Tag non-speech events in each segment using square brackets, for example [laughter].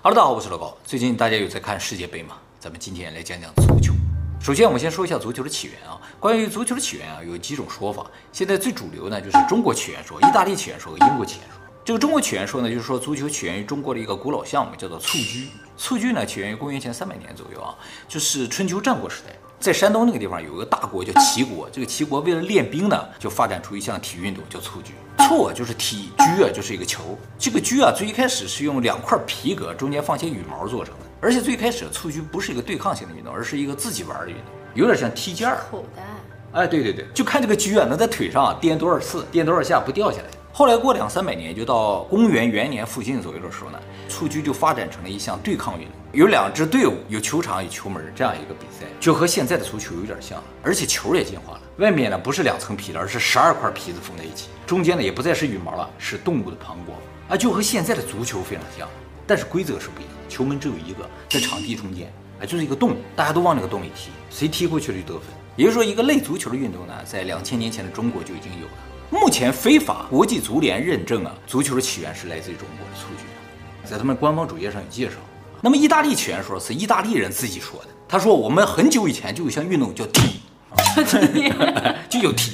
哈喽，大家好，我是老高。最近大家有在看世界杯吗？咱们今天来讲讲足球。首先，我们先说一下足球的起源啊。关于足球的起源啊，有几种说法。现在最主流呢，就是中国起源说、意大利起源说和英国起源说。这个中国起源说呢，就是说足球起源于中国的一个古老项目，叫做蹴鞠。蹴鞠呢，起源于公元前三百年左右啊，就是春秋战国时代。在山东那个地方有一个大国叫齐国，这个齐国为了练兵呢，就发展出一项体育运动叫蹴鞠。蹴啊就是踢，鞠啊就是一个球。这个鞠啊，最一开始是用两块皮革中间放些羽毛做成的。而且最开始蹴鞠不是一个对抗性的运动，而是一个自己玩的运动，有点像踢毽儿。口袋。哎，对对对，就看这个鞠啊能在腿上颠多少次，颠多少下不掉下来。后来过两三百年，就到公元元年附近左右的时候呢，蹴鞠就发展成了一项对抗运动，有两支队伍，有球场，有球门这样一个比赛，就和现在的足球有点像，而且球也进化了，外面呢不是两层皮的，而是十二块皮子缝在一起，中间呢也不再是羽毛了，是动物的膀胱啊，就和现在的足球非常像，但是规则是不一样，球门只有一个，在场地中间，啊，就是一个洞，大家都往那个洞里踢，谁踢过去了就得分。也就是说，一个类足球的运动呢，在两千年前的中国就已经有了。目前非法国际足联认证啊，足球的起源是来自于中国的蹴鞠，在他们官方主页上有介绍。那么意大利起源说是意大利人自己说的，他说我们很久以前就有项运动叫踢 [laughs] [laughs] 就有踢。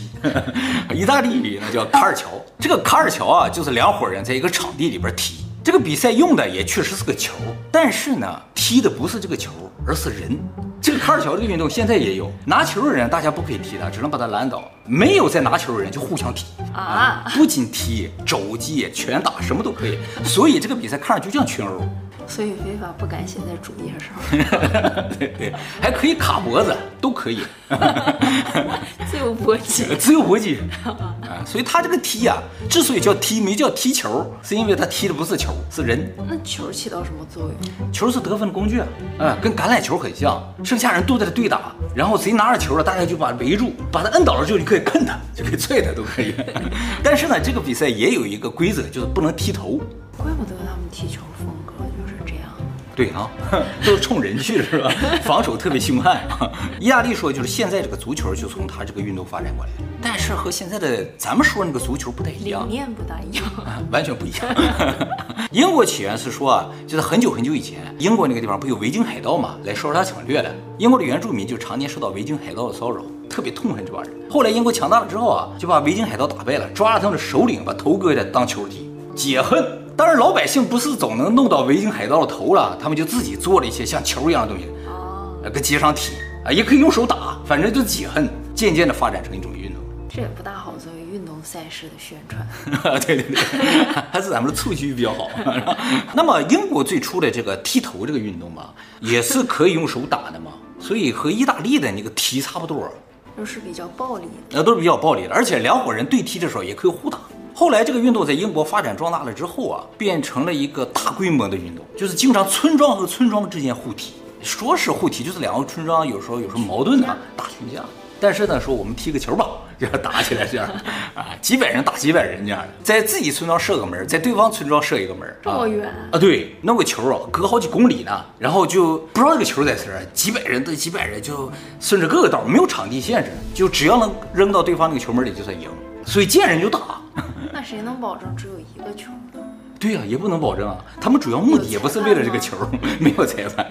意大利语那叫卡尔乔，这个卡尔乔啊，就是两伙人在一个场地里边踢。这个比赛用的也确实是个球，但是呢，踢的不是这个球，而是人。这个卡尔乔这个运动现在也有，拿球的人大家不可以踢他，只能把他拦倒。没有在拿球的人就互相踢啊，不仅踢，肘击、拳打什么都可以。所以这个比赛看着就像群殴。所以非法不敢写在主页上。[laughs] 对对，还可以卡脖子，都可以。[laughs] 自由搏击，[laughs] 自由搏击啊！所以他这个踢啊，之所以叫踢，没叫踢球，是因为他踢的不是球，是人。那球起到什么作用？球是得分的工具啊，啊，跟橄榄球很像。剩下人都在这对打，然后谁拿着球了，大家就把他围住，把他摁倒了之后，你可以啃他，就可以踹他，都可以。但是呢，这个比赛也有一个规则，就是不能踢头。怪不得他们踢球风格就是这样。对啊，都是冲人去了是吧？防守特别凶悍。意大利说就是现在这个足球就从他这个运动发展过来的，但是和现在的咱们说那个足球不太一样，理念不大一样，完全不一样。英国起源是说啊，就是很久很久以前，英国那个地方不有维京海盗嘛，来烧杀抢掠的。英国的原住民就常年受到维京海盗的骚扰，特别痛恨这帮人。后来英国强大了之后啊，就把维京海盗打败了，抓了他们的首领，把头割下来当球踢，解恨。当然，老百姓不是总能弄到维京海盗的头了，他们就自己做了一些像球一样的东西，啊，搁街上踢啊，也可以用手打，反正就解恨，渐渐的发展成一种运动。这也不大好作为运动赛事的宣传。[laughs] 对对对，[laughs] 还是咱们的蹴鞠比较好。[laughs] 那么英国最初的这个踢头这个运动嘛，也是可以用手打的嘛，所以和意大利的那个踢差不多，都是比较暴力的，那都是比较暴力的，而且两伙人对踢的时候也可以互打。后来这个运动在英国发展壮大了之后啊，变成了一个大规模的运动，就是经常村庄和村庄之间互踢。说是互踢，就是两个村庄有时候有什么矛盾啊，打群架。但是呢，说我们踢个球吧，就要打起来这样啊，几百人打几百人这样的，在自己村庄设个门，在对方村庄设一个门，这么远啊？对，弄个球啊，隔好几公里呢，然后就不知道这个球在谁，几百人对几百人就顺着各个道，没有场地限制，就只要能扔到对方那个球门里就算赢，所以见人就打。那谁能保证只有一个球呢？对呀、啊，也不能保证啊。他们主要目的也不是为了这个球，[laughs] 没有裁判，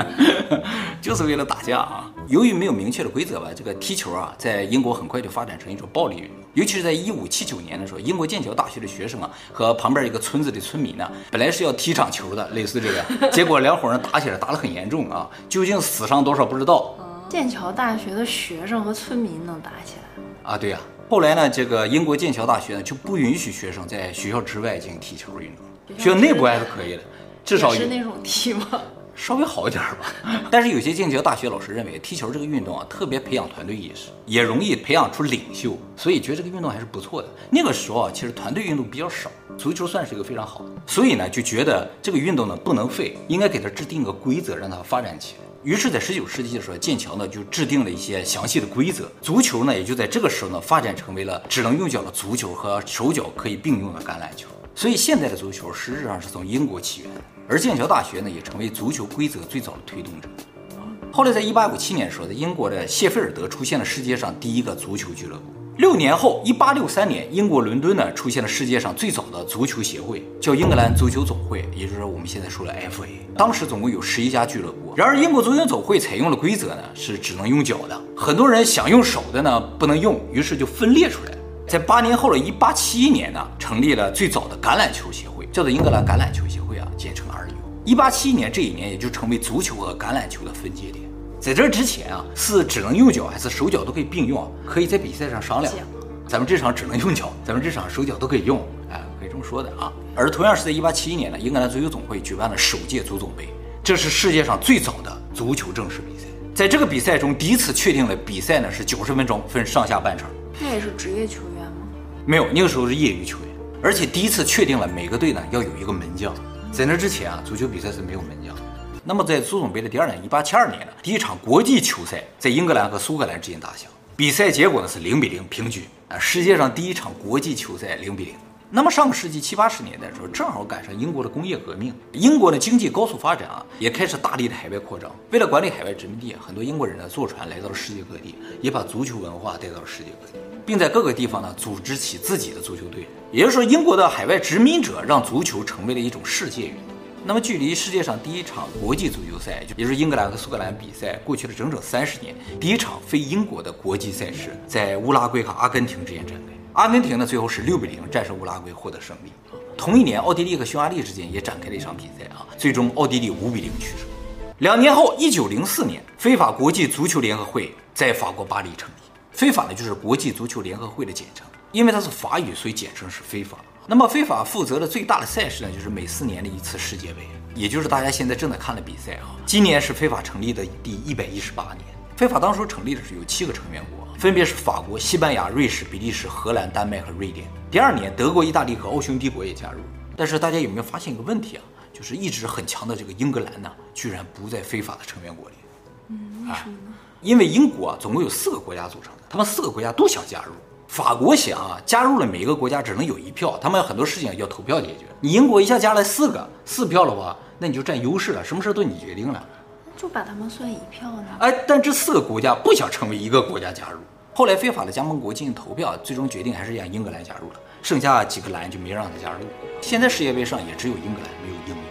[laughs] 就是为了打架啊。由于没有明确的规则吧，这个踢球啊，在英国很快就发展成一种暴力运动。尤其是在一五七九年的时候，英国剑桥大学的学生啊，和旁边一个村子的村民呢，本来是要踢场球的，类似这个，结果两伙人打起来，打得很严重啊。究竟死伤多少不知道。剑桥大学的学生和村民能打起来啊？对呀、啊。后来呢，这个英国剑桥大学呢就不允许学生在学校之外进行踢球运动，学校内部还是可以的，至少是那种踢吗？稍微好一点吧。但是有些剑桥大学老师认为，踢球这个运动啊，特别培养团队意识，也容易培养出领袖，所以觉得这个运动还是不错的。那个时候啊，其实团队运动比较少，足球算是一个非常好的，所以呢，就觉得这个运动呢不能废，应该给它制定个规则，让它发展起来。于是，在十九世纪的时候，剑桥呢就制定了一些详细的规则，足球呢也就在这个时候呢发展成为了只能用脚的足球和手脚可以并用的橄榄球。所以，现在的足球实质上是从英国起源，而剑桥大学呢也成为足球规则最早的推动者。后来，在一八五七年的时候，在英国的谢菲尔德出现了世界上第一个足球俱乐部，六年后，一八六三年，英国伦敦呢出现了世界上最早的足球协会，叫英格兰足球总会，也就是我们现在说的 FA。当时总共有十一家俱乐部。然而，英国足球总会采用的规则呢是只能用脚的，很多人想用手的呢不能用，于是就分裂出来。在八年后的一八七一年呢，成立了最早的橄榄球协会，叫做英格兰橄榄球协会啊，简称 RU。一八七一年这一年，也就成为足球和橄榄球的分界点。在这之前啊，是只能用脚还是手脚都可以并用啊？可以在比赛上商量。咱们这场只能用脚，咱们这场手脚都可以用，哎，可以这么说的啊。而同样是在1871年呢，英格兰足球总会举办了首届足总杯，这是世界上最早的足球正式比赛。在这个比赛中，第一次确定了比赛呢是九十分钟，分上下半场。他也是职业球员吗？没有，那个时候是业余球员。而且第一次确定了每个队呢要有一个门将。在那之前啊，足球比赛是没有门将。那么在足总杯的第二年，一八七二年呢，第一场国际球赛在英格兰和苏格兰之间打响，比赛结果呢是零比零平局啊，世界上第一场国际球赛零比零。那么上个世纪七八十年代的时候，正好赶上英国的工业革命，英国的经济高速发展啊，也开始大力的海外扩张。为了管理海外殖民地，很多英国人呢坐船来到了世界各地，也把足球文化带到了世界各地，并在各个地方呢组织起自己的足球队。也就是说，英国的海外殖民者让足球成为了一种世界运动。那么，距离世界上第一场国际足球赛，就也就是英格兰和苏格兰比赛，过去了整整三十年。第一场非英国的国际赛事在乌拉圭和阿根廷之间展开。阿根廷呢，最后是六比零战胜乌拉圭，获得胜利。同一年，奥地利和匈牙利之间也展开了一场比赛啊，最终奥地利五比零取胜。两年后，一九零四年，非法国际足球联合会在法国巴黎成立。非法呢，就是国际足球联合会的简称，因为它是法语，所以简称是非法。那么非法负责的最大的赛事呢，就是每四年的一次世界杯，也就是大家现在正在看的比赛啊。今年是非法成立的第一百一十八年。非法当初成立的时候有七个成员国，分别是法国、西班牙、瑞士、比利时、荷兰、丹麦和瑞典。第二年，德国、意大利和奥匈帝国也加入。但是大家有没有发现一个问题啊？就是一直很强的这个英格兰呢，居然不在非法的成员国里。嗯，为什么呢？因为英国啊，总共有四个国家组成的，他们四个国家都想加入。法国想啊，加入了每一个国家只能有一票，他们很多事情要投票解决。你英国一下加了四个四票的话，那你就占优势了，什么事都你决定了，就把他们算一票呢？哎，但这四个国家不想成为一个国家加入，后来非法的加盟国进行投票，最终决定还是让英格兰加入了，剩下几个蓝就没让他加入。现在世界杯上也只有英格兰，没有英国。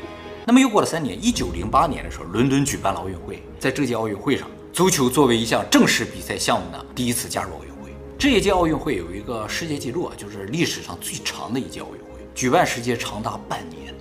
那么又过了三年，一九零八年的时候，伦敦举办了奥运会，在这届奥运会上，足球作为一项正式比赛项目呢，第一次加入奥运。这一届奥运会有一个世界纪录啊，就是历史上最长的一届奥运会，举办时间长达半年。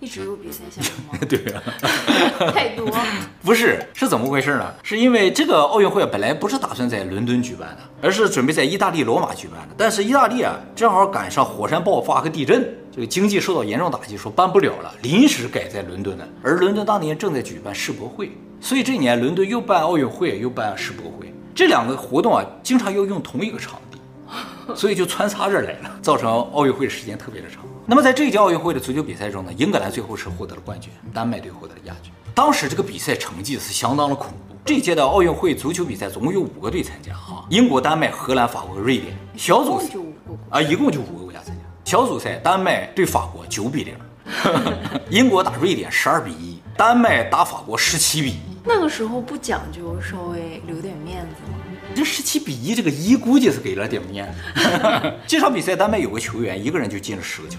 一直有比赛项目吗？[laughs] 对啊，[laughs] 太多。[laughs] 不是，是怎么回事呢？是因为这个奥运会本来不是打算在伦敦举办的，而是准备在意大利罗马举办的。但是意大利啊，正好赶上火山爆发和地震，这个经济受到严重打击，说办不了了，临时改在伦敦的。而伦敦当年正在举办世博会，所以这一年伦敦又办奥运会，又办世博会。这两个活动啊，经常要用同一个场地，[laughs] 所以就穿插着来了，造成奥运会的时间特别的长。那么在这一届奥运会的足球比赛中呢，英格兰最后是获得了冠军，丹麦队获得了亚军。当时这个比赛成绩是相当的恐怖。这一届的奥运会足球比赛总共有五个队参加啊，英国、丹麦、荷兰、法国和瑞典。小组赛啊，一共就五个国家参加。小组赛，丹麦对法国九比零，[laughs] 英国打瑞典十二比一，丹麦打法国十七比一。那个时候不讲究，稍微留点面子吗？这十七比一，这个一估计是给了点面子。[laughs] 这场比赛，丹麦有个球员一个人就进了十个球。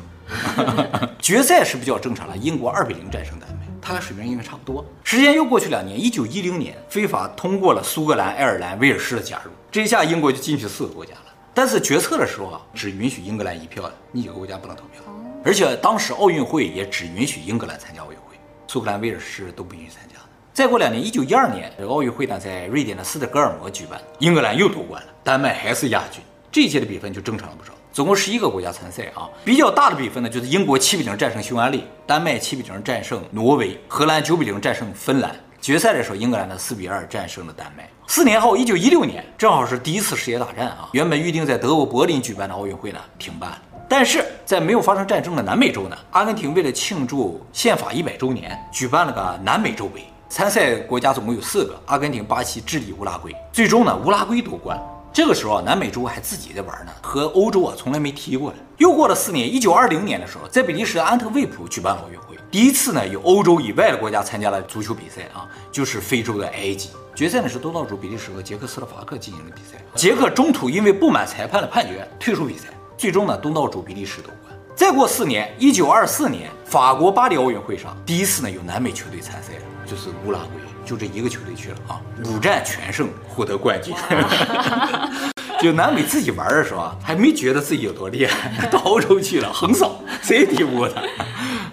[laughs] 决赛是比较正常了，英国二比零战胜丹麦，他俩水平应该差不多。时间又过去两年，一九一零年，非法通过了苏格兰、爱尔兰、威尔士的加入，这一下英国就进去四个国家了。但是决策的时候啊，只允许英格兰一票的，你几个国家不能投票。而且当时奥运会也只允许英格兰参加奥运会，苏格兰、威尔士都不允许参加。再过两年，一九一二年，这奥运会呢在瑞典的斯德哥尔摩举办，英格兰又夺冠了，丹麦还是亚军。这一届的比分就正常了不少，总共十一个国家参赛啊。比较大的比分呢，就是英国七比零战胜匈牙利，丹麦七比零战胜挪威，荷兰九比零战胜芬兰。决赛的时候，英格兰呢四比二战胜了丹麦。四年后，一九一六年，正好是第一次世界大战啊。原本预定在德国柏林举办的奥运会呢停办了，但是在没有发生战争的南美洲呢，阿根廷为了庆祝宪法一百周年，举办了个南美洲杯。参赛国家总共有四个：阿根廷、巴西、智利、乌拉圭。最终呢，乌拉圭夺冠，这个时候啊，南美洲还自己在玩呢，和欧洲啊从来没踢过的。又过了四年，一九二零年的时候，在比利时安特卫普举办奥运会，第一次呢有欧洲以外的国家参加了足球比赛啊，就是非洲的埃及。决赛呢是东道主比利时和捷克斯洛伐克进行的比赛，捷克中途因为不满裁判的判决退出比赛，最终呢东道主比利时夺冠。再过四年，一九二四年法国巴黎奥运会上，第一次呢有南美球队参赛了，就是乌拉圭，就这一个球队去了啊，五战全胜，获得冠军。[laughs] 就南美自己玩的时候啊，还没觉得自己有多厉害，到欧洲去了横扫，谁也敌不过他。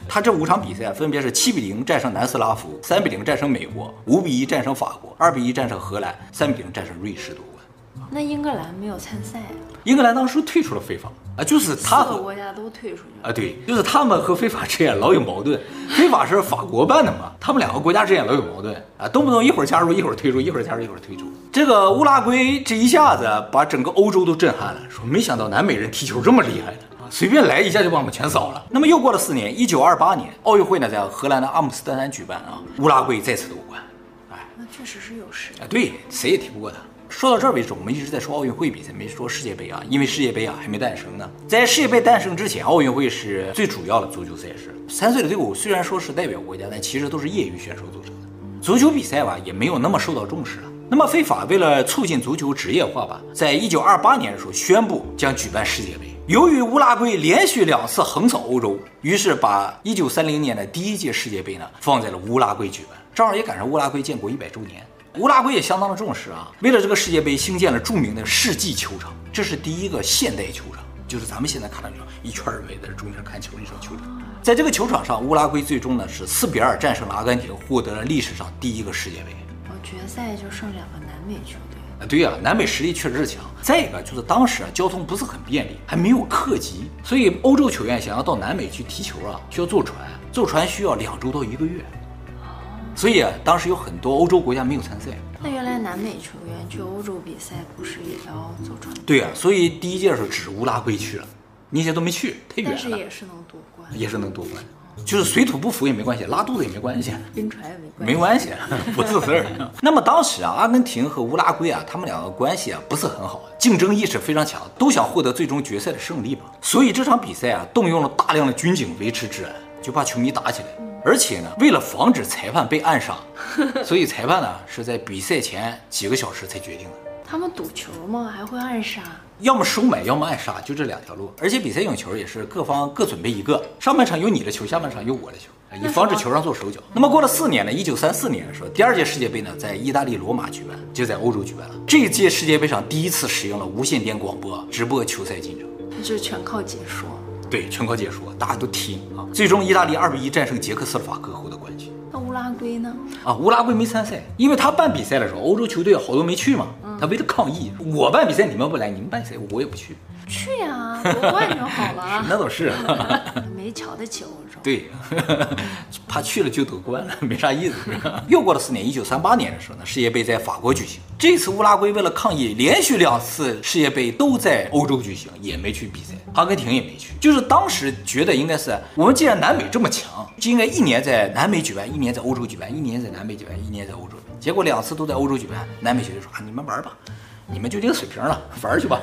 他这五场比赛分别是七比零战胜南斯拉夫，三比零战胜美国，五比一战胜法国，二比一战胜荷兰，三比零战胜瑞士夺冠。那英格兰没有参赛啊？英格兰当时退出了非法啊，就是他四个国家都退出去了啊，对，就是他们和非法之间老有矛盾。非法是法国办的嘛，他们两个国家之间老有矛盾啊，动不动一会儿加入一会儿退出，一会儿加入一会儿退出。这个乌拉圭这一下子把整个欧洲都震撼了，说没想到南美人踢球这么厉害的。随便来一下就把我们全扫了。那么又过了四年，一九二八年奥运会呢在荷兰的阿姆斯特丹举办啊，乌拉圭再次夺冠。哎，那确实是有实力。啊，对，谁也踢不过他。说到这儿为止，我们一直在说奥运会比赛，没说世界杯啊，因为世界杯啊还没诞生呢。在世界杯诞生之前，奥运会是最主要的足球赛事。参赛的队伍虽然说是代表国家，但其实都是业余选手组成的。足球比赛吧，也没有那么受到重视了。那么非法为了促进足球职业化吧，在一九二八年的时候宣布将举办世界杯。由于乌拉圭连续两次横扫欧洲，于是把一九三零年的第一届世界杯呢放在了乌拉圭举办，正好也赶上乌拉圭建国一百周年。乌拉圭也相当的重视啊，为了这个世界杯兴建了著名的世纪球场，这是第一个现代球场，就是咱们现在看到这种一圈儿围在中间看球那种球场。在这个球场上，乌拉圭最终呢是四比二战胜了阿根廷，获得了历史上第一个世界杯。哦，决赛就剩两个南美球队。啊，对呀，南美实力确实是强。再一个就是当时啊，交通不是很便利，还没有客机，所以欧洲球员想要到南美去踢球啊，需要坐船，坐船需要两周到一个月。所以啊，当时有很多欧洲国家没有参赛。那原来南美球员去欧洲比赛不是也要坐船？对啊，所以第一届的时候只乌拉圭去了，那些都没去，太远了。但是也是能夺冠，也是能夺冠。就是水土不服也没关系，拉肚子也没关系，晕船也没关系，没关系，[laughs] 不是事儿。那么当时啊，阿根廷和乌拉圭啊，他们两个关系啊不是很好，竞争意识非常强，都想获得最终决赛的胜利嘛。所以这场比赛啊，动用了大量的军警维持治安，就怕球迷打起来。而且呢，为了防止裁判被暗杀，[laughs] 所以裁判呢是在比赛前几个小时才决定的。他们赌球吗？还会暗杀？要么收买，要么暗杀，就这两条路。而且比赛用球也是各方各准备一个，上半场有你的球，下半场有我的球，以防止球上做手脚。那么过了四年呢，一九三四年的时候，第二届世界杯呢在意大利罗马举办，就在欧洲举办了。这一届世界杯上第一次使用了无线电广播直播球赛进程，就是全靠解说。对，全靠解说，大家都听啊。最终意大利二比一战胜捷克斯洛伐克，获得冠军。那乌拉圭呢？啊，乌拉圭没参赛，因为他办比赛的时候，欧洲球队好多没去嘛。他为了抗议，我办比赛你们不来，你们办比赛我也不去。去呀，夺冠就好了。[laughs] 那倒是，[laughs] 没瞧得起欧洲。对，[laughs] 怕去了就夺冠了，没啥意思。又过了四年，一九三八年的时候呢，世界杯在法国举行。这次乌拉圭为了抗议，连续两次世界杯都在欧洲举行，也没去比赛。阿根廷也没去，就是当时觉得应该是我们既然南美这么强，就应该一年在南美举办，一年在欧洲举办，一年在南美举办，一年在欧洲。结果两次都在欧洲举办，南美球队说啊，你们玩吧。你们就这个水平了，[laughs] 玩去吧。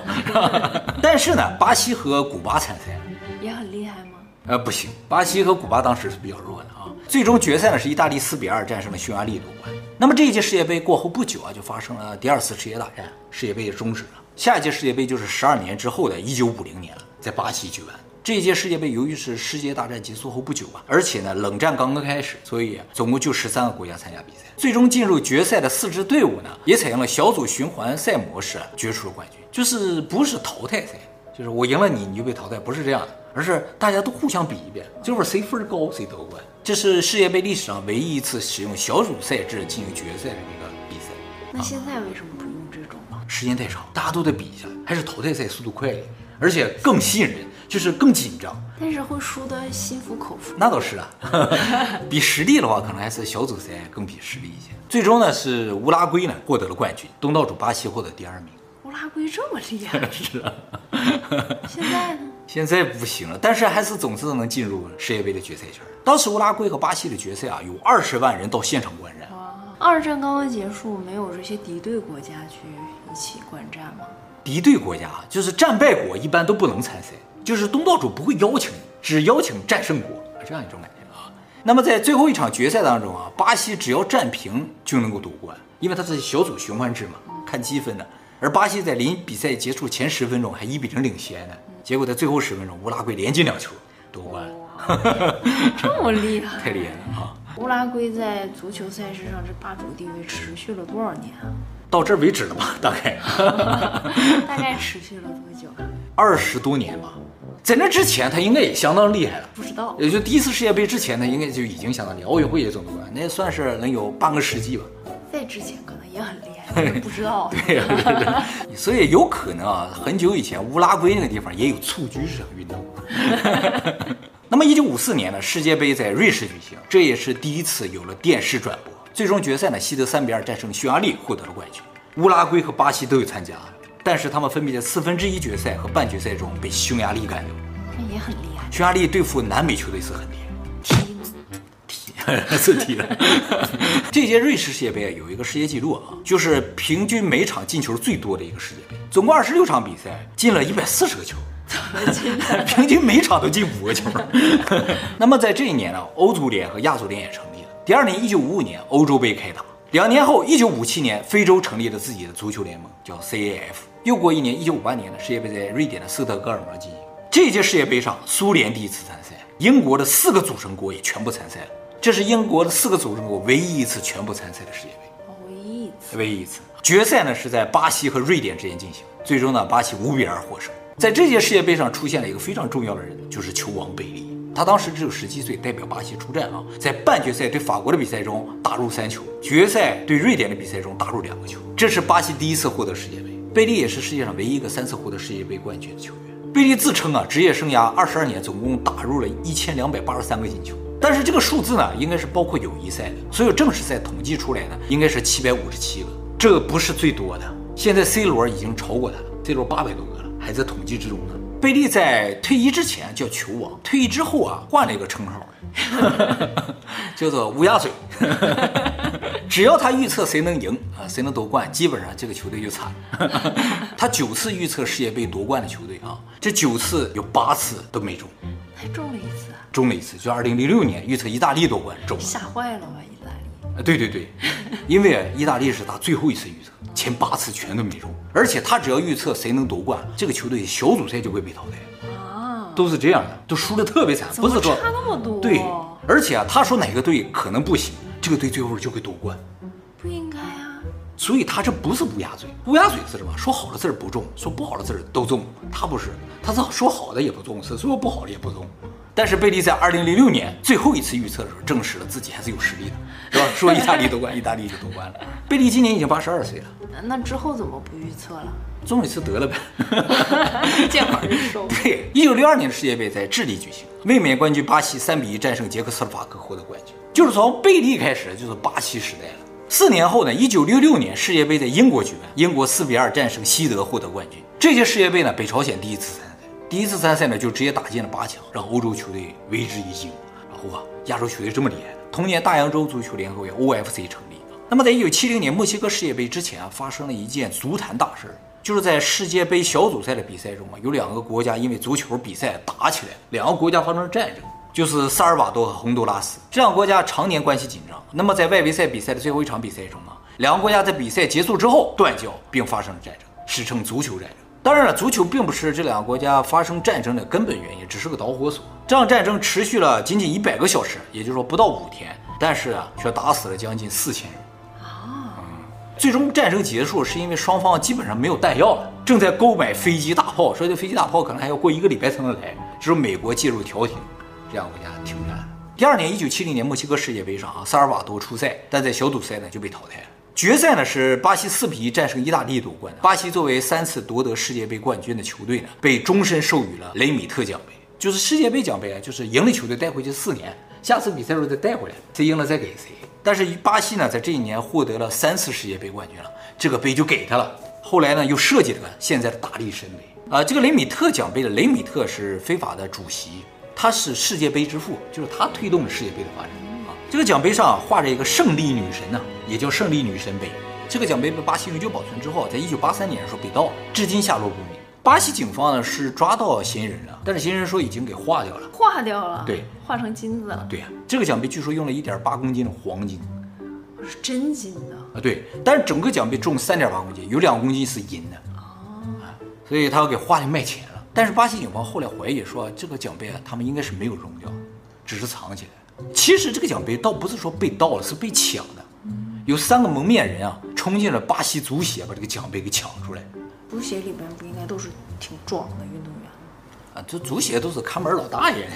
[laughs] 但是呢，巴西和古巴参赛也很厉害吗？呃，不行，巴西和古巴当时是比较弱的啊。最终决赛呢是意大利四比二战胜了匈牙利夺冠。那么这一届世界杯过后不久啊，就发生了第二次世界大战，世界杯也终止了。下一届世界杯就是十二年之后的一九五零年了，在巴西举办。这一届世界杯由于是世界大战结束后不久吧，而且呢冷战刚刚开始，所以总共就十三个国家参加比赛。最终进入决赛的四支队伍呢，也采用了小组循环赛模式，决出了冠军。就是不是淘汰赛，就是我赢了你，你就被淘汰，不是这样的，而是大家都互相比一遍，最后谁分高谁夺冠。这是世界杯历史上唯一一次使用小组赛制进行决赛的一个比赛。那现在为什么不用这种呢？时间太长，大家都得比一下，还是淘汰赛速度快一点，而且更吸引人。就是更紧张，但是会输得心服口服。那倒是啊，[laughs] 比实力的话，可能还是小组赛更比实力一些。最终呢，是乌拉圭呢获得了冠军，东道主巴西获得第二名。乌拉圭这么厉害？[laughs] 是啊。[laughs] 现在呢？现在不行了，但是还是总是能进入世界杯的决赛圈。当时乌拉圭和巴西的决赛啊，有二十万人到现场观战。二战刚刚结束，没有这些敌对国家去一起观战吗？敌对国家就是战败国，一般都不能参赛，就是东道主不会邀请，只邀请战胜国，这样一种感觉啊。那么在最后一场决赛当中啊，巴西只要战平就能够夺冠，因为它是小组循环制嘛，看积分的。而巴西在临比赛结束前十分钟还一比零领先呢，结果在最后十分钟，乌拉圭连进两球夺冠，这么厉害，[laughs] 太厉害了啊！乌拉圭在足球赛事上这霸主地位持续了多少年啊？到这儿为止了吧？大概，[laughs] 大概持续了多久？二十多年吧。在那之前，他应该也相当厉害了。不知道，也就第一次世界杯之前，他应该就已经相当厉害。奥运会也总夺冠，那也算是能有半个世纪吧。在之前可能也很厉害，[laughs] 不知道。对。[laughs] 所以有可能啊，很久以前乌拉圭那个地方也有蹴鞠这项运动。[laughs] 那么，一九五四年呢，世界杯在瑞士举行，这也是第一次有了电视转播。最终决赛呢，西德三比二战胜匈牙利，获得了冠军。乌拉圭和巴西都有参加，但是他们分别在四分之一决赛和半决赛中被匈牙利干掉。那也很厉害。匈牙利对付南美球队是很厉害，踢吗？踢 [laughs] 是踢的。这届瑞士世界杯有一个世界纪录啊，就是平均每场进球最多的一个世界杯，总共二十六场比赛进了一百四十个球，平均每场都进五个球。[laughs] 那么在这一年呢，欧足联和亚足联也成立了。第二年，一九五五年，欧洲杯开打。两年后，一九五七年，非洲成立了自己的足球联盟，叫 CAF。又过一年，一九五八年的世界杯在瑞典的斯德哥尔摩进行。这届世界杯上，苏联第一次参赛，英国的四个组成国也全部参赛了。这是英国的四个组成国唯一一次全部参赛的世界杯。唯一一次。唯一一次。决赛呢是在巴西和瑞典之间进行，最终呢，巴西五比二获胜。在这届世界杯上出现了一个非常重要的人，就是球王贝利。他当时只有十七岁，代表巴西出战啊，在半决赛对法国的比赛中打入三球，决赛对瑞典的比赛中打入两个球，这是巴西第一次获得世界杯。贝利也是世界上唯一一个三次获得世界杯冠军的球员。贝利自称啊，职业生涯二十二年，总共打入了一千两百八十三个进球，但是这个数字呢，应该是包括友谊赛的，所有正式赛统计出来呢，应该是七百五十七个，这不是最多的。现在 C 罗已经超过他了，C 罗八百多个了，还在统计之中呢。贝利在退役之前叫球王，退役之后啊换了一个称号，[laughs] 叫做乌鸦嘴。[laughs] 只要他预测谁能赢啊，谁能夺冠，基本上这个球队就惨。[laughs] 他九次预测世界杯夺冠的球队啊，这九次有八次都没中，还中了一次，啊中了一次，就二零零六年预测意大利夺冠中了，吓坏了吧意大利？啊，对对对，因为意大利是他最后一次预测。前八次全都没中，而且他只要预测谁能夺冠，这个球队小组赛就会被淘汰啊，都是这样的，都输的特别惨，不是说差那么多。对，而且啊，他说哪个队可能不行，这个队最后就会夺冠，不应该啊。所以他这不是乌鸦嘴，乌鸦嘴是什么？说好的字儿不中，说不好的字儿都中，他不是，他是说好的也不中，是说不好的也不中。但是贝利在二零零六年最后一次预测的时候，证实了自己还是有实力的，是吧？说意大利夺冠，意大利就夺冠了。贝利今年已经八十二岁了，那之后怎么不预测了？中一次得了呗，[laughs] 见好就收。[laughs] 对，一九六二年的世界杯在智利举行，卫冕冠军巴西三比一战胜捷克斯洛伐克获得冠军，就是从贝利开始就是巴西时代了。四年后呢，一九六六年世界杯在英国举办，英国四比二战胜西德获得冠军。这届世界杯呢，北朝鲜第一次参赛。第一次参赛呢，就直接打进了八强，让欧洲球队为之一惊。然后啊，亚洲球队这么厉害。同年，大洋洲足球联合会 OFC 成立。那么，在一九七零年墨西哥世界杯之前啊，发生了一件足坛大事，就是在世界杯小组赛的比赛中啊，有两个国家因为足球比赛打起来，两个国家发生了战争，就是萨尔瓦多和洪都拉斯。这两个国家常年关系紧张。那么，在外围赛比赛的最后一场比赛中啊，两个国家在比赛结束之后断交，并发生了战争，史称足球战争。当然了，足球并不是这两个国家发生战争的根本原因，只是个导火索。这场战争持续了仅仅一百个小时，也就是说不到五天，但是啊，却打死了将近四千人。最终战争结束是因为双方基本上没有弹药了，正在购买飞机大炮，说这飞机大炮可能还要过一个礼拜才能来。只有美国介入调停，这两个国家停战了。第二年，一九七零年墨西哥世界杯上啊，萨尔瓦多出赛，但在小组赛呢就被淘汰了。决赛呢是巴西四比一战胜意大利夺冠。巴西作为三次夺得世界杯冠军的球队呢，被终身授予了雷米特奖杯，就是世界杯奖杯啊，就是赢了球队带回去四年，下次比赛时候再带回来，谁赢了再给谁。但是巴西呢，在这一年获得了三次世界杯冠军了，这个杯就给他了。后来呢，又设计了个现在的大力神杯啊。这个雷米特奖杯的雷米特是非法的主席，他是世界杯之父，就是他推动了世界杯的发展啊。这个奖杯上画着一个胜利女神呢，也叫胜利女神杯。这个奖杯被巴西永久保存之后，在一九八三年的时候被盗了，至今下落不明。巴西警方呢是抓到嫌疑人了，但是嫌疑人说已经给化掉了，化掉了，对，化成金子了。对呀，这个奖杯据说用了一点八公斤的黄金，是真金的啊？对，但是整个奖杯重三点八公斤，有两公斤是银的哦，所以他要给化掉卖钱了。但是巴西警方后来怀疑说，这个奖杯啊，他们应该是没有扔掉，只是藏起来。其实这个奖杯倒不是说被盗了，是被抢的。有三个蒙面人啊，冲进了巴西足协，把这个奖杯给抢出来。足协里边不应该都是挺壮的运动员啊？这足协都是看门老大爷。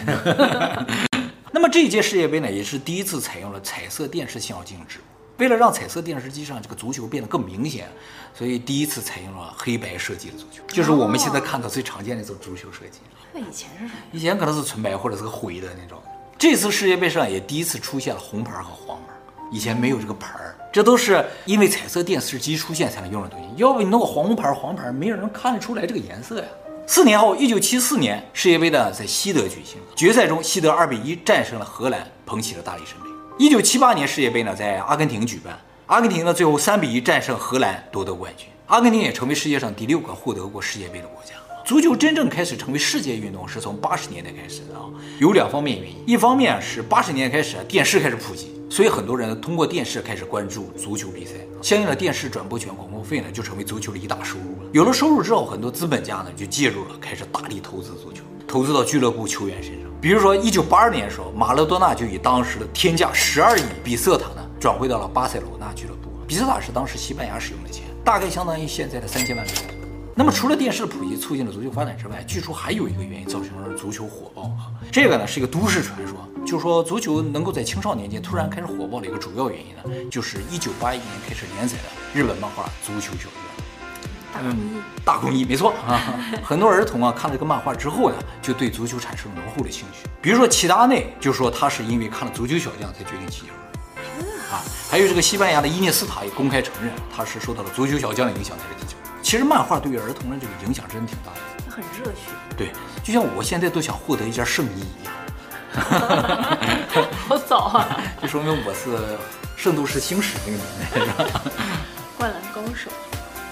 [laughs] 那么这一届世界杯呢，也是第一次采用了彩色电视信号进行直播。为了让彩色电视机上这个足球变得更明显，所以第一次采用了黑白设计的足球，就是我们现在看到最常见的一种足球设计。那以前是啥？以前可能是纯白或者是个灰的那种。这次世界杯上也第一次出现了红牌和黄牌，以前没有这个牌儿。这都是因为彩色电视机出现才能用的东西，要不你弄个黄牌黄牌，没有人看得出来这个颜色呀。四年后，一九七四年世界杯呢在西德举行，决赛中西德二比一战胜了荷兰，捧起了大力神杯。一九七八年世界杯呢在阿根廷举办，阿根廷呢最后三比一战胜荷兰夺得冠军，阿根廷也成为世界上第六个获得过世界杯的国家。足球真正开始成为世界运动是从八十年代开始的啊，有两方面原因，一方面是八十年代开始电视开始普及，所以很多人通过电视开始关注足球比赛，相应的电视转播权、广告费呢就成为足球的一大收入了。有了收入之后，很多资本家呢就介入了，开始大力投资足球，投资到俱乐部球员身上。比如说一九八二年的时候，马勒多纳就以当时的天价十二亿比瑟塔呢转会到了巴塞罗那俱乐部。比瑟塔是当时西班牙使用的钱，大概相当于现在的三千万美元。那么除了电视的普及促进了足球发展之外，据说还有一个原因造成了足球火爆啊。这个呢是一个都市传说，就是说足球能够在青少年间突然开始火爆的一个主要原因呢，就是一九八一年开始连载的日本漫画《足球小将》。大公益，大公益，没错啊。[laughs] 很多儿童啊看了这个漫画之后呢，就对足球产生了浓厚的兴趣。比如说齐达内就说他是因为看了《足球小将》才决定踢球啊。还有这个西班牙的伊涅斯塔也公开承认，他是受到了《足球小将》的影响才踢球。其实漫画对于儿童的这个影响真的挺大的，很热血。对，就像我现在都想获得一件圣衣一样。[laughs] [laughs] 好早啊！就说明我是圣斗士星矢那个年代，是吧？灌篮高手。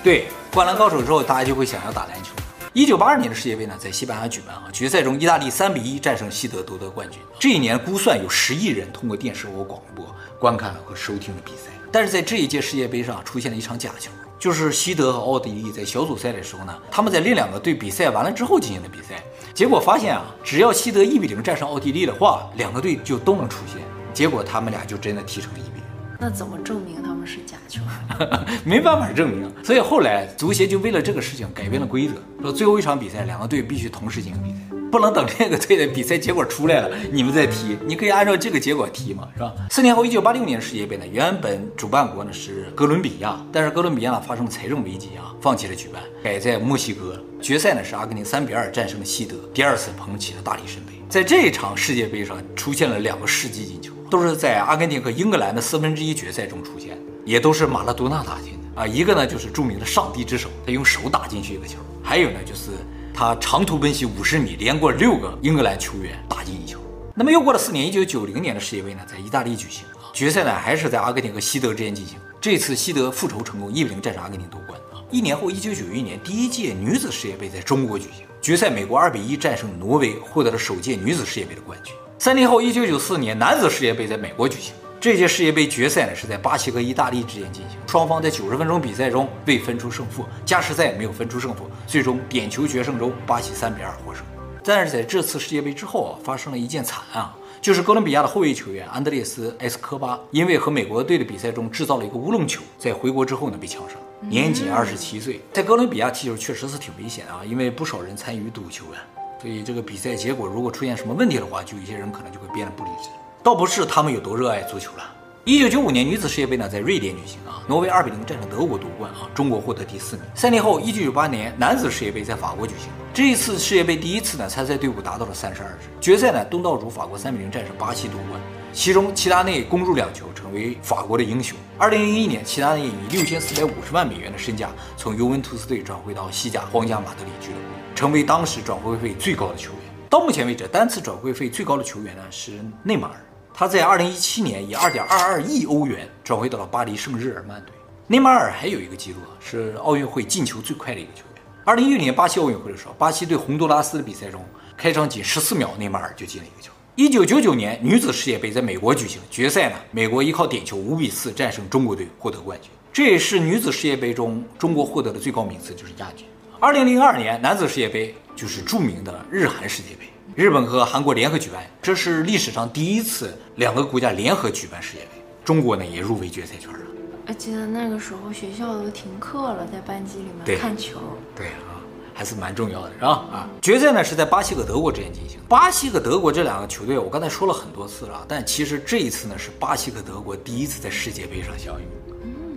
对，灌篮高手之后，大家就会想要打篮球。一九八二年的世界杯呢，在西班牙举办啊，决赛中意大利三比一战胜西德夺得冠军。这一年估算有十亿人通过电视和广播观看和收听了比赛，但是在这一届世界杯上出现了一场假球。就是西德和奥地利在小组赛的时候呢，他们在另两个队比赛完了之后进行的比赛，结果发现啊，只要西德一比零战胜奥地利的话，两个队就都能出线。结果他们俩就真的踢成了一比零。那怎么证明他们是假球？[laughs] 没办法证明。所以后来足协就为了这个事情改变了规则，说最后一场比赛两个队必须同时进行比赛。不能等这个队的比赛结果出来了，你们再踢。你可以按照这个结果踢嘛，是吧？四年后，一九八六年世界杯呢，原本主办国呢是哥伦比亚，但是哥伦比亚呢发生了财政危机啊，放弃了举办，改在墨西哥。决赛呢是阿根廷三比二战胜了西德，第二次捧起了大力神杯。在这一场世界杯上出现了两个世纪进球，都是在阿根廷和英格兰的四分之一决赛中出现，也都是马拉多纳打进的啊。一个呢就是著名的上帝之手，他用手打进去一个球，还有呢就是。他长途奔袭五十米，连过六个英格兰球员，打进一球。那么又过了四年，一九九零年的世界杯呢，在意大利举行，决赛呢还是在阿根廷和西德之间进行。这次西德复仇成功，一比零战胜阿根廷夺冠。一年后，一九九一年第一届女子世界杯在中国举行，决赛美国二比一战胜挪威，获得了首届女子世界杯的冠军。三年后，一九九四年男子世界杯在美国举行。这届世界杯决赛呢是在巴西和意大利之间进行，双方在九十分钟比赛中未分出胜负，加时赛没有分出胜负，最终点球决胜中巴西三比二获胜。但是在这次世界杯之后啊，发生了一件惨案啊，就是哥伦比亚的后卫球员安德烈斯·埃斯科巴因为和美国队的比赛中制造了一个乌龙球，在回国之后呢被枪杀，年仅二十七岁。在哥伦比亚踢球确实是挺危险啊，因为不少人参与赌球啊，所以这个比赛结果如果出现什么问题的话，就有些人可能就会变得不理智。倒不是他们有多热爱足球了。一九九五年女子世界杯呢，在瑞典举行啊，挪威二比零战胜德国夺冠啊，中国获得第四名。三年后，一九九八年男子世界杯在法国举行，这一次世界杯第一次呢，参赛队伍达到了三十二支。决赛呢，东道主法国三比零战胜巴西夺冠，其中齐达内攻入两球，成为法国的英雄。二零零一年，齐达内以六千四百五十万美元的身价从尤文图斯队转会到西甲皇家马德里俱乐部，成为当时转会费最高的球员。到目前为止，单次转会费最高的球员呢是内马尔。他在二零一七年以二点二二亿欧元转会到了巴黎圣日耳曼队。内马尔还有一个记录啊，是奥运会进球最快的一个球员。二零一六年巴西奥运会的时候，巴西对洪都拉斯的比赛中，开场仅十四秒，内马尔就进了一个球。一九九九年女子世界杯在美国举行决赛呢，美国依靠点球五比四战胜中国队获得冠军，这也是女子世界杯中中国获得的最高名次，就是亚军。二零零二年男子世界杯就是著名的日韩世界杯，日本和韩国联合举办，这是历史上第一次两个国家联合举办世界杯，中国呢也入围决赛圈了。我记得那个时候学校都停课了，在班级里面看球，对啊。还是蛮重要的，是吧？啊，决赛呢是在巴西和德国之间进行。巴西和德国这两个球队，我刚才说了很多次了，但其实这一次呢是巴西和德国第一次在世界杯上相遇。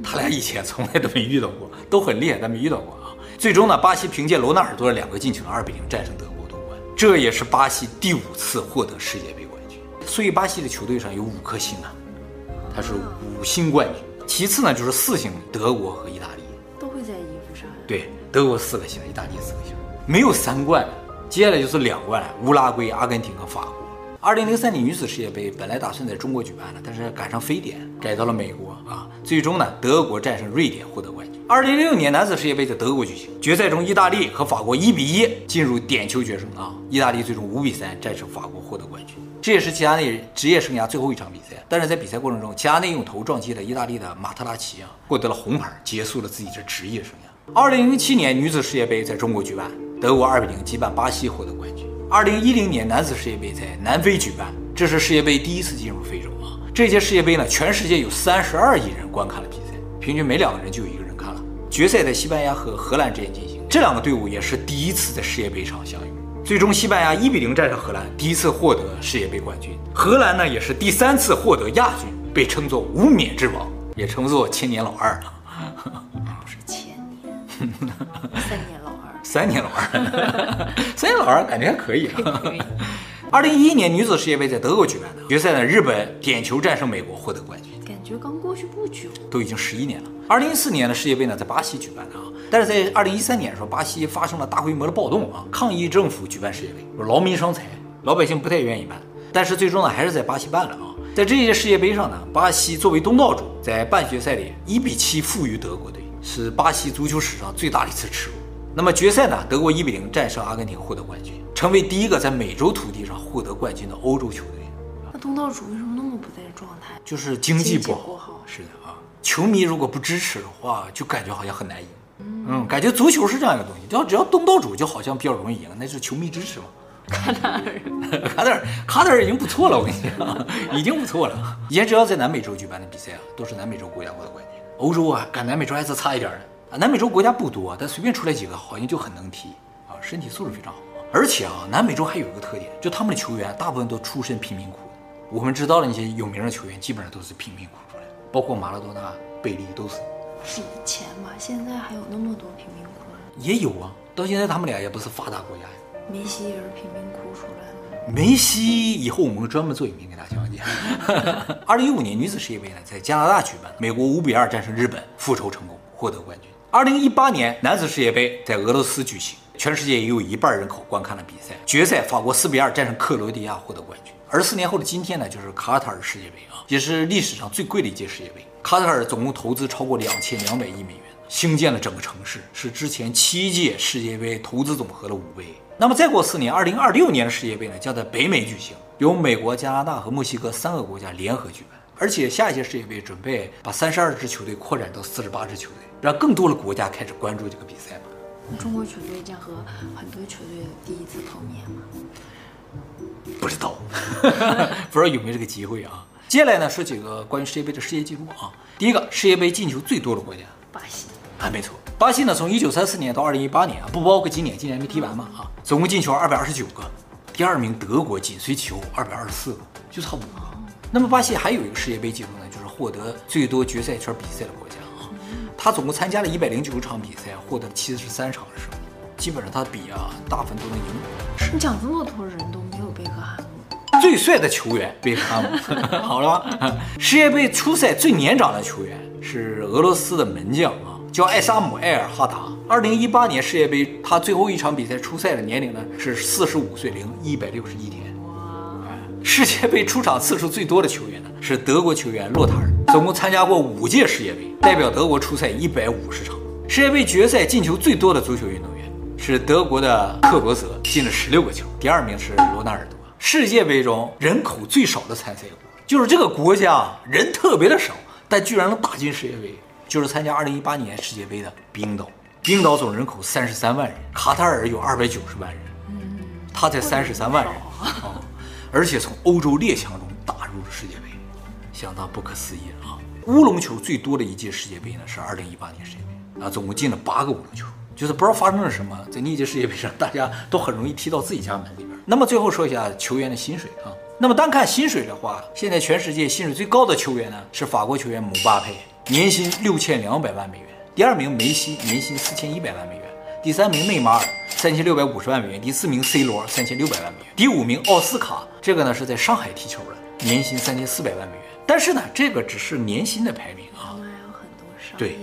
他俩以前从来都没遇到过，都很厉害，但没遇到过啊。最终呢，巴西凭借罗纳尔多的两个进球，二比零战胜德国这也是巴西第五次获得世界杯冠军。所以巴西的球队上有五颗星啊，他是五星冠军。其次呢就是四星，德国和意大利都会在衣服上。对。德国四个星，意大利四个星，没有三冠。接下来就是两冠，乌拉圭、阿根廷和法国。二零零三年女子世界杯本来打算在中国举办的，但是赶上非典，改到了美国啊。最终呢，德国战胜瑞典获得冠军。二零零六年男子世界杯在德国举行，决赛中意大利和法国一比一进入点球决胜啊。意大利最终五比三战胜法国获得冠军。这也是齐达内职业生涯最后一场比赛，但是在比赛过程中，齐达内用头撞击了意大利的马特拉齐啊，获得了红牌，结束了自己的职业生涯。二零零七年女子世界杯在中国举办，德国二比零击败巴西获得冠军。二零一零年男子世界杯在南非举办，这是世界杯第一次进入非洲啊。这届世界杯呢，全世界有三十二亿人观看了比赛，平均每两个人就有一个人看了。决赛在西班牙和荷兰之间进行，这两个队伍也是第一次在世界杯上相遇。最终西班牙一比零战胜荷兰，第一次获得世界杯冠军。荷兰呢，也是第三次获得亚军，被称作无冕之王，也称作千年老二了。[laughs] [laughs] 三年老二，三年老二，三年老二感觉还可以啊。[laughs] 二零一一年女子世界杯在德国举办的决赛呢，日本点球战胜美国获得冠军。感觉刚过去不久，都已经十一年了。二零一四年的世界杯呢，在巴西举办的啊，但是在二零一三年的时候，巴西发生了大规模的暴动啊，抗议政府举办世界杯，劳民伤财，老百姓不太愿意办。但是最终呢，还是在巴西办了啊。在这届世界杯上呢，巴西作为东道主，在半决赛里一比七负于德国队。是巴西足球史上最大的一次耻辱。那么决赛呢？德国一比零战胜阿根廷，获得冠军，成为第一个在美洲土地上获得冠军的欧洲球队。那东道主为什么那么不在状态？就是经济不好。不好是的啊，球迷如果不支持的话，就感觉好像很难赢。嗯，嗯，感觉足球是这样一个东西，只要只要东道主就好像比较容易赢，那就是球迷支持嘛。卡塔尔，[laughs] 卡塔尔，卡塔尔已经不错了，我跟你讲，已经不错了。以前只要在南美洲举办的比赛啊，都是南美洲国家获得冠军。欧洲啊，赶南美洲还是差一点的啊。南美洲国家不多，但随便出来几个，好像就很能踢啊，身体素质非常好。而且啊，南美洲还有一个特点，就他们的球员大部分都出身贫民窟。我们知道的那些有名的球员，基本上都是贫民窟出来的，包括马拉多纳、贝利都是。是以前嘛，现在还有那么多贫民窟？也有啊，到现在他们俩也不是发达国家呀。梅西也是贫民窟出来的。梅西以后我们会专门做影片给大家讲解。二零一五年女子世界杯呢，在加拿大举办，美国五比二战胜日本，复仇成功，获得冠军。二零一八年男子世界杯在俄罗斯举行，全世界也有一半人口观看了比赛。决赛法国四比二战胜克罗地亚，获得冠军。而四年后的今天呢，就是卡塔尔世界杯啊，也是历史上最贵的一届世界杯。卡塔尔总共投资超过两千两百亿美元，兴建了整个城市，是之前七届世界杯投资总和的五倍。那么再过四年，二零二六年的世界杯呢，将在北美举行，由美国、加拿大和墨西哥三个国家联合举办。而且下一届世界杯准备把三十二支球队扩展到四十八支球队，让更多的国家开始关注这个比赛嘛。中国球队将和很多球队第一次碰面吗？不知道，[laughs] 不知道有没有这个机会啊。接下来呢，说几个关于世界杯的世界纪录啊。第一个，世界杯进球最多的国家，巴西。啊，没错，巴西呢，从一九三四年到二零一八年啊，不包括今年，今年没踢完嘛啊，总共进球二百二十九个，第二名德国紧随其后二百二十四个，就差不多。那么巴西还有一个世界杯纪录呢，就是获得最多决赛圈比赛的国家啊，他总共参加了一百零九场比赛，获得七十三场的胜利，基本上他比啊大部分都能赢。你讲这么多人都没有贝克汉姆，最帅的球员贝克汉姆，[laughs] 好了吧？世界杯初赛最年长的球员是俄罗斯的门将啊。叫艾萨姆·埃尔哈达。二零一八年世界杯，他最后一场比赛出赛的年龄呢是四十五岁零一百六十一天。哇！世界杯出场次数最多的球员呢是德国球员洛塔尔，总共参加过五届世界杯，代表德国出赛一百五十场。世界杯决赛进球最多的足球运动员是德国的克罗泽，进了十六个球，第二名是罗纳尔多。世界杯中人口最少的参赛国就是这个国家，人特别的少，但居然能打进世界杯，就是参加二零一八年世界杯的冰岛。冰岛总人口三十三万人，卡塔尔有二百九十万人，嗯他才三十三万人啊。而且从欧洲列强中打入了世界杯，相当不可思议啊！乌龙球最多的一届世界杯呢是二零一八年世界杯啊，总共进了八个乌龙球。就是不知道发生了什么，在那届世界杯上，大家都很容易踢到自己家门里边。那么最后说一下球员的薪水啊，那么单看薪水的话，现在全世界薪水最高的球员呢是法国球员姆巴佩，年薪六千两百万美元；第二名梅西，年薪四千一百万美元。第三名内马尔三千六百五十万美元，第四名 C 罗三千六百万美元，第五名奥斯卡，这个呢是在上海踢球的，年薪三千四百万美元。但是呢，这个只是年薪的排名啊，还有很多商业。对，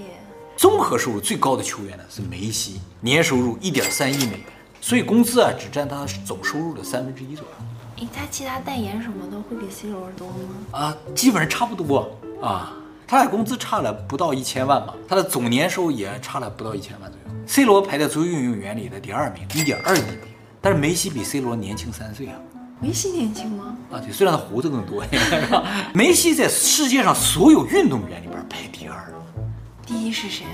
综合收入最高的球员呢是梅西，年收入一点三亿美元，所以工资啊只占他总收入的三分之一左右。诶，他其他代言什么的会比 C 罗多吗？啊，基本上差不多啊，他俩工资差了不到一千万吧，他的总年收入也差了不到一千万左右。C 罗排在足球运动员里的第二名，一点二亿美元。但是梅西比 C 罗年轻三岁啊。梅西年轻吗？啊，对，虽然他胡子更多，[laughs] 梅西在世界上所有运动员里边排第二。第一是谁？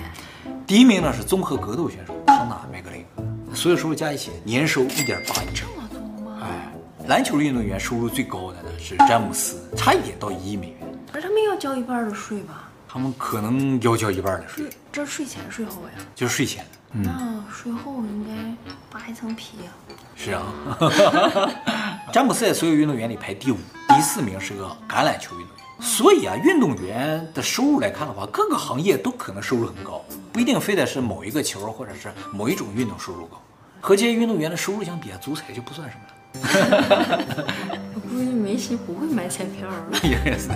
第一名呢是综合格斗选手康纳麦格雷格，所有收入加一起年收一点八亿。这么多吗？哎，篮球运动员收入最高的呢是詹姆斯，差一点到一亿美元。可是他们要交一半的税吧？他们可能要交一半的税。这税前税后呀？就是税前。那税后应该扒一层皮啊。是啊，[laughs] 詹姆斯在所有运动员里排第五，第四名是个橄榄球运动员。所以啊，运动员的收入来看的话，各个行业都可能收入很高，不一定非得是某一个球或者是某一种运动收入高。和这些运动员的收入相比啊，足彩就不算什么了。[laughs] 我估计梅西不会买彩票了。[laughs] 也是。